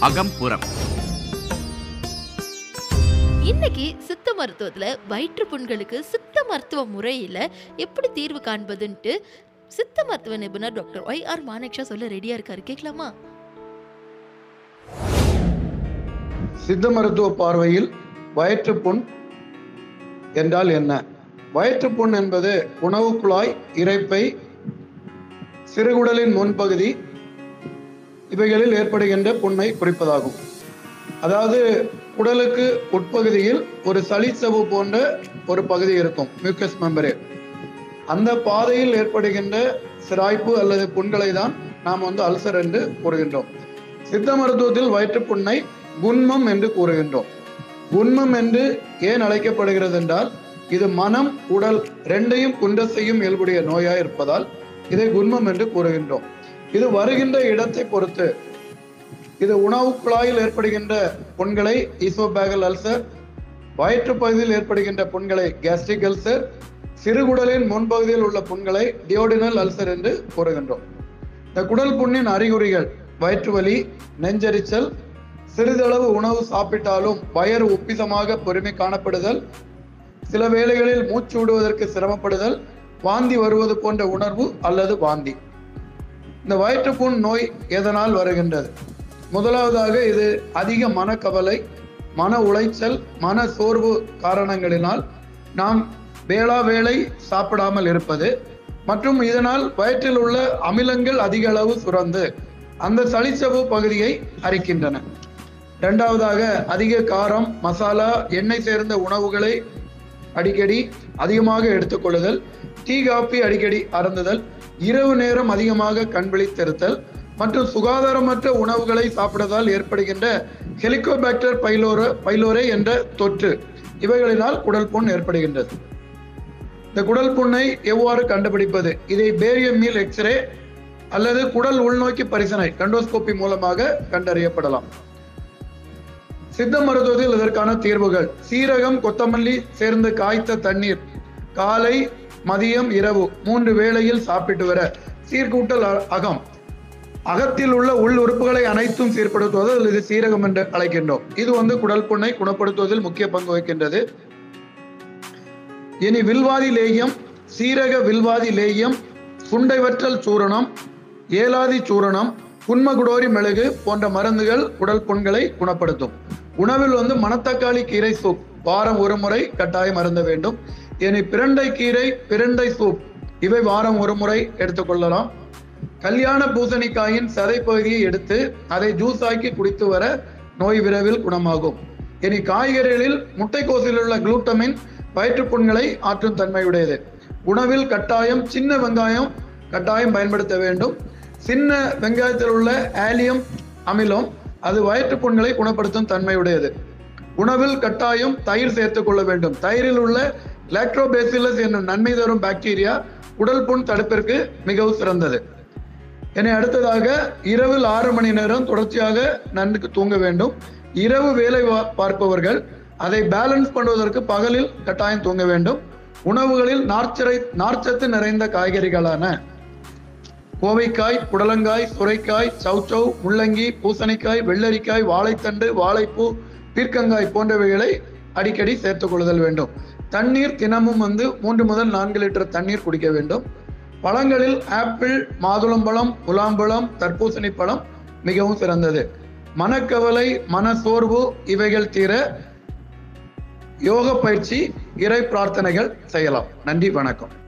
அகம்புறம். இன்னைக்கு சித்த மருத்துவத்துல வயிற்று புண்களுக்கு சித்த மருத்துவ முறையில எப்படி தீர்வு காண்பதுன்ட்டு சித்த மருத்துவ நிபுணர் டாக்டர் ஒய் ஆர் மானேக்ஷா சொல்ல ரெடியா இருக்காரு. கேட்கலாமா சித்த மருத்துவ பார்வையில் வயிற்றுப்புண் என்றால் என்ன? வயிற்றுப்புண் என்பது உணவு குழாய் இறைப்பை சிறுகுடலின் முன்பகுதி இவைகளில் ஏற்படுகின்ற புண்ணை குறிப்பதாகும். அதாவது உடலுக்கு உட்பகுதியில் ஒரு சளிச்சவு போன்ற ஒரு பகுதி இருக்கும் மியூக்கஸ் மெம்பரே அந்த பாதையில் ஏற்படுகின்ற சிராய்ப்பு அல்லது புண்களை தான் நாம் வந்து அல்சர் என்று கூறுகின்றோம். சித்த மருத்துவத்தில் வயிற்றுப்புண்ணை குண்மம் என்று கூறுகின்றோம். குண்மம் என்று ஏன் அழைக்கப்படுகிறது என்றால் இது மனம் உடல் ரெண்டையும் குன்ற செய்யும் இயல்புடைய நோயா இருப்பதால் இதை குண்மம் என்று கூறுகின்றோம். இது வருகின்ற இடத்தை பொறுத்து இது உணவு குழாயில் ஏற்படுகின்ற புண்களை ஈசோபேகல் அல்சர் வயிற்று பகுதியில் ஏற்படுகின்ற புண்களை கேஸ்ட்ரிக் அல்சர் சிறுகுடலின் முன்பகுதியில் உள்ள புண்களை டியோடினல் அல்சர் என்று கூறுகின்றோம். இந்த குடல் புண்ணின் அறிகுறிகள் வயிற்று வலி நெஞ்செரிச்சல் சிறிதளவு உணவு சாப்பிட்டாலும் வயறு உப்பிதமாக பொறுமை காணப்படுதல் சில வேளைகளில் மூச்சு விடுவதற்கு சிரமப்படுதல் வாந்தி வருவது போன்ற உணர்வு அல்லது வாந்தி. இந்த வயிற்றுப்புண் நோய் எதனால் வருகின்றது? முதலாவதாக இது அதிக மனக்கவலை மன உளைச்சல் மன சோர்வு காரணங்களினால் நாம் வேளா வேளை சாப்பிடாமல் இருப்பது மற்றும் இதனால் வயிற்றில் உள்ள அமிலங்கள் அதிக அளவு சுரந்து அந்த சளிச்சவு பகுதியை அரிக்கின்றன. இரண்டாவதாக அதிக காரம் மசாலா எண்ணெய் சேர்ந்த உணவுகளை அடிக்கடி அதிகமாக எடுத்துக்கொள்ளுதல் டீ காப்பி அடிக்கடி அருந்துதல் இரவு நேரம் அதிகமாக கண் விழித்திருத்தல் மற்றும் சுகாதாரமற்ற உணவுகளை சாப்பிடுவதால் ஏற்படுகின்ற ஹெலிகோபாக்டர் பைலோர பைலோரே என்ற தொற்று. இவைகளினால் குடல் புண் ஏற்படுகின்றது. இந்த குடல் புண்ணை எவ்வாறு கண்டுபிடிப்பது? இதை பேரியம் மீல் எக்ஸ்ரே அல்லது குடல் உள்நோக்கி பரிசனை கண்டோஸ்கோப்பி மூலமாக கண்டறியப்படலாம். சித்த மருத்துவத்தில் இதற்கான தீர்வுகள். சீரகம் கொத்தமல்லி சேர்ந்து காய்த்த தண்ணீர். காலை மதியம் இரவு மூன்று வேளையில் சாப்பிட்டு வர. சீர்கூட்டல் அ- அகம். அகத்தில் உள்ள உள் உறுப்புகளை அனைத்தும் சீர்படுத்துவது அல்லது சீரகம் என்று அழைக்கின்றோம். இது வந்து குடல் புண்ணை குணப்படுத்துவதில் முக்கிய பங்கு வகிக்கின்றது. இனி வில்வாதி லேயம் சீரக வில்வாதி லேயம் சுண்டைவற்றல் சூரணம் ஏலாதி சூரணம் குன்மகுடோரி மெழுகு போன்ற மருந்துகள் உடல் புண்களை குணப்படுத்தும். உணவில் வந்து மணத்தக்காளி கீரை சூப். வாரம் ஒரு முறை கட்டாயம் அருந்த வேண்டும். இனி பிரண்டை கீரை பிரண்டை சூப். இவை வாரம் ஒரு முறை எடுத்துக்கொள்ளலாம் கல்யாண பூசணிக்காயின் சதை பகுதியை எடுத்து அதை ஜூஸ் ஆக்கி குடித்து வர நோய் விரைவில் குணமாகும். இனி காய்கறிகளில் முட்டைக்கோசில் உள்ள குளூட்டமின் வயிற்றுப்புண்களை ஆற்றும் தன்மையுடையது. உணவில் கட்டாயம் சின்ன வெங்காயம் கட்டாயம் பயன்படுத்த வேண்டும். சின்ன வெங்காயத்தில் உள்ள ஆலியம் அமிலம் அது வயிற்றுப்புண்களை குணப்படுத்தும் தன்மையுடையது. உணவில் கட்டாயம் தயிர் சேர்த்துக் கொள்ள வேண்டும். தயிரில் உள்ள லாக்டோபேசிலஸ் என்னும் நன்மை தரும் பாக்டீரியா உடல் புண் தடுப்பிற்கு மிகவும் சிறந்தது. என்னை அடுத்ததாக இரவில் ஆறு மணி நேரம் தொடர்ச்சியாக நன்கு தூங்க வேண்டும். இரவு வேலை பார்ப்பவர்கள் அதை பேலன்ஸ் பண்ணுவதற்கு பகலில் கட்டாயம் தூங்க வேண்டும். உணவுகளில் நார்ச்சரை நார்ச்சத்து நிறைந்த காய்கறிகளான கோவைக்காய் புடலங்காய் சுரைக்காய் சவுச்சவ் முள்ளங்கி பூசணிக்காய் வெள்ளரிக்காய் வாழைத்தண்டு வாழைப்பூ பீர்க்கங்காய் போன்றவைகளை அடிக்கடி சேர்த்துக் கொள்ளுதல் வேண்டும். தண்ணீர் தினமும் வந்து மூன்று முதல் நான்கு லிட்டர் தண்ணீர் குடிக்க வேண்டும். பழங்களில் ஆப்பிள் மாதுளம்பழம் முலாம்பழம் தர்பூசணி பழம் மிகவும் சிறந்தது. மனக்கவலை மன சோர்வு இவைகள் தீர யோக பயிற்சி இறை பிரார்த்தனைகள் செய்யலாம். நன்றி வணக்கம்.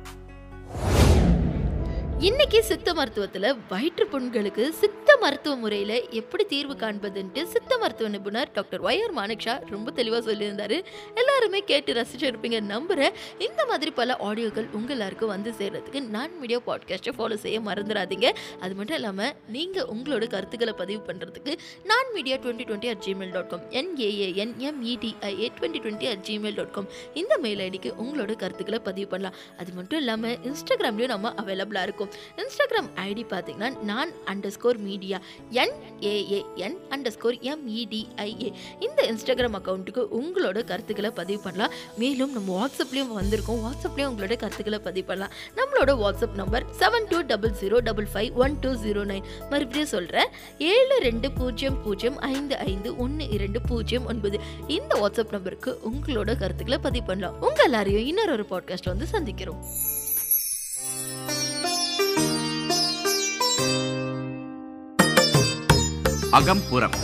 இன்னைக்கு சித்த மருத்துவத்துல வயிற்று புண்களுக்கு சித்த மருத்துவ முறையில் எப்படி தீர்வு காண்பதுன்ட்டு சித்த மருத்துவ நிபுணர் டாக்டர் ஒய் ஆர் மாணிக்ஷா ரொம்ப தெளிவாக சொல்லியிருந்தாரு. எல்லாருமே கேட்டு ரசிச்சிருப்பீங்க நம்புகிறேன் இந்த மாதிரி பல ஆடியோக்கள் உங்கள் எல்லாருக்கும் வந்து சேர்கிறதுக்கு நான் மீடியா பாட்காஸ்ட்டை ஃபாலோ செய்ய மறந்துடாதீங்க. அது மட்டும் இல்லாமல் நீங்கள் உங்களோட கருத்துக்களை பதிவு பண்ணுறதுக்கு நான் media twenty twenty at Gmail dot com N A A N M E D I A twenty twenty at Gmail dot com இந்த மெயில் ஐடிக்கு உங்களோட கருத்துக்களை பதிவு பண்ணலாம். அது மட்டும் இல்லாமல் இன்ஸ்டாகிராம்லேயும் நம்ம அவைலபிளாக இருக்கும். இன்ஸ்டாகிராம் ஐடி பார்த்தீங்கன்னா நான் underscore media media N A A N underscore M E D I A இந்த இன்ஸ்டாகிராம் அக்கௌண்ட்டுக்கு உங்களோட கருத்துக்களை பதிவு பண்ணலாம். மேலும் நம்ம வாட்ஸ்அப்லேயும் வந்திருக்கோம். வாட்ஸ்அப்லேயும் உங்களோட கருத்துக்களை பதிவு பண்ணலாம். நம்மளோட WhatsApp number seven two double zero double five one two zero nine மறுபடியும் சொல்கிறேன் ஏழு ரெண்டு பூஜ்ஜியம் பூஜ்ஜியம் ஐந்து ஐந்து ஒன்று இரண்டு பூஜ்ஜியம் ஒன்பது. இந்த வாட்ஸ்அப் நம்பருக்கு உங்களோட கருத்துக்களை பதிவு பண்ணலாம். உங்கள் எல்லாரையும் இன்னொரு ஒரு பாட்காஸ்ட் வந்து சந்திக்கிறோம். அகம்புறம்.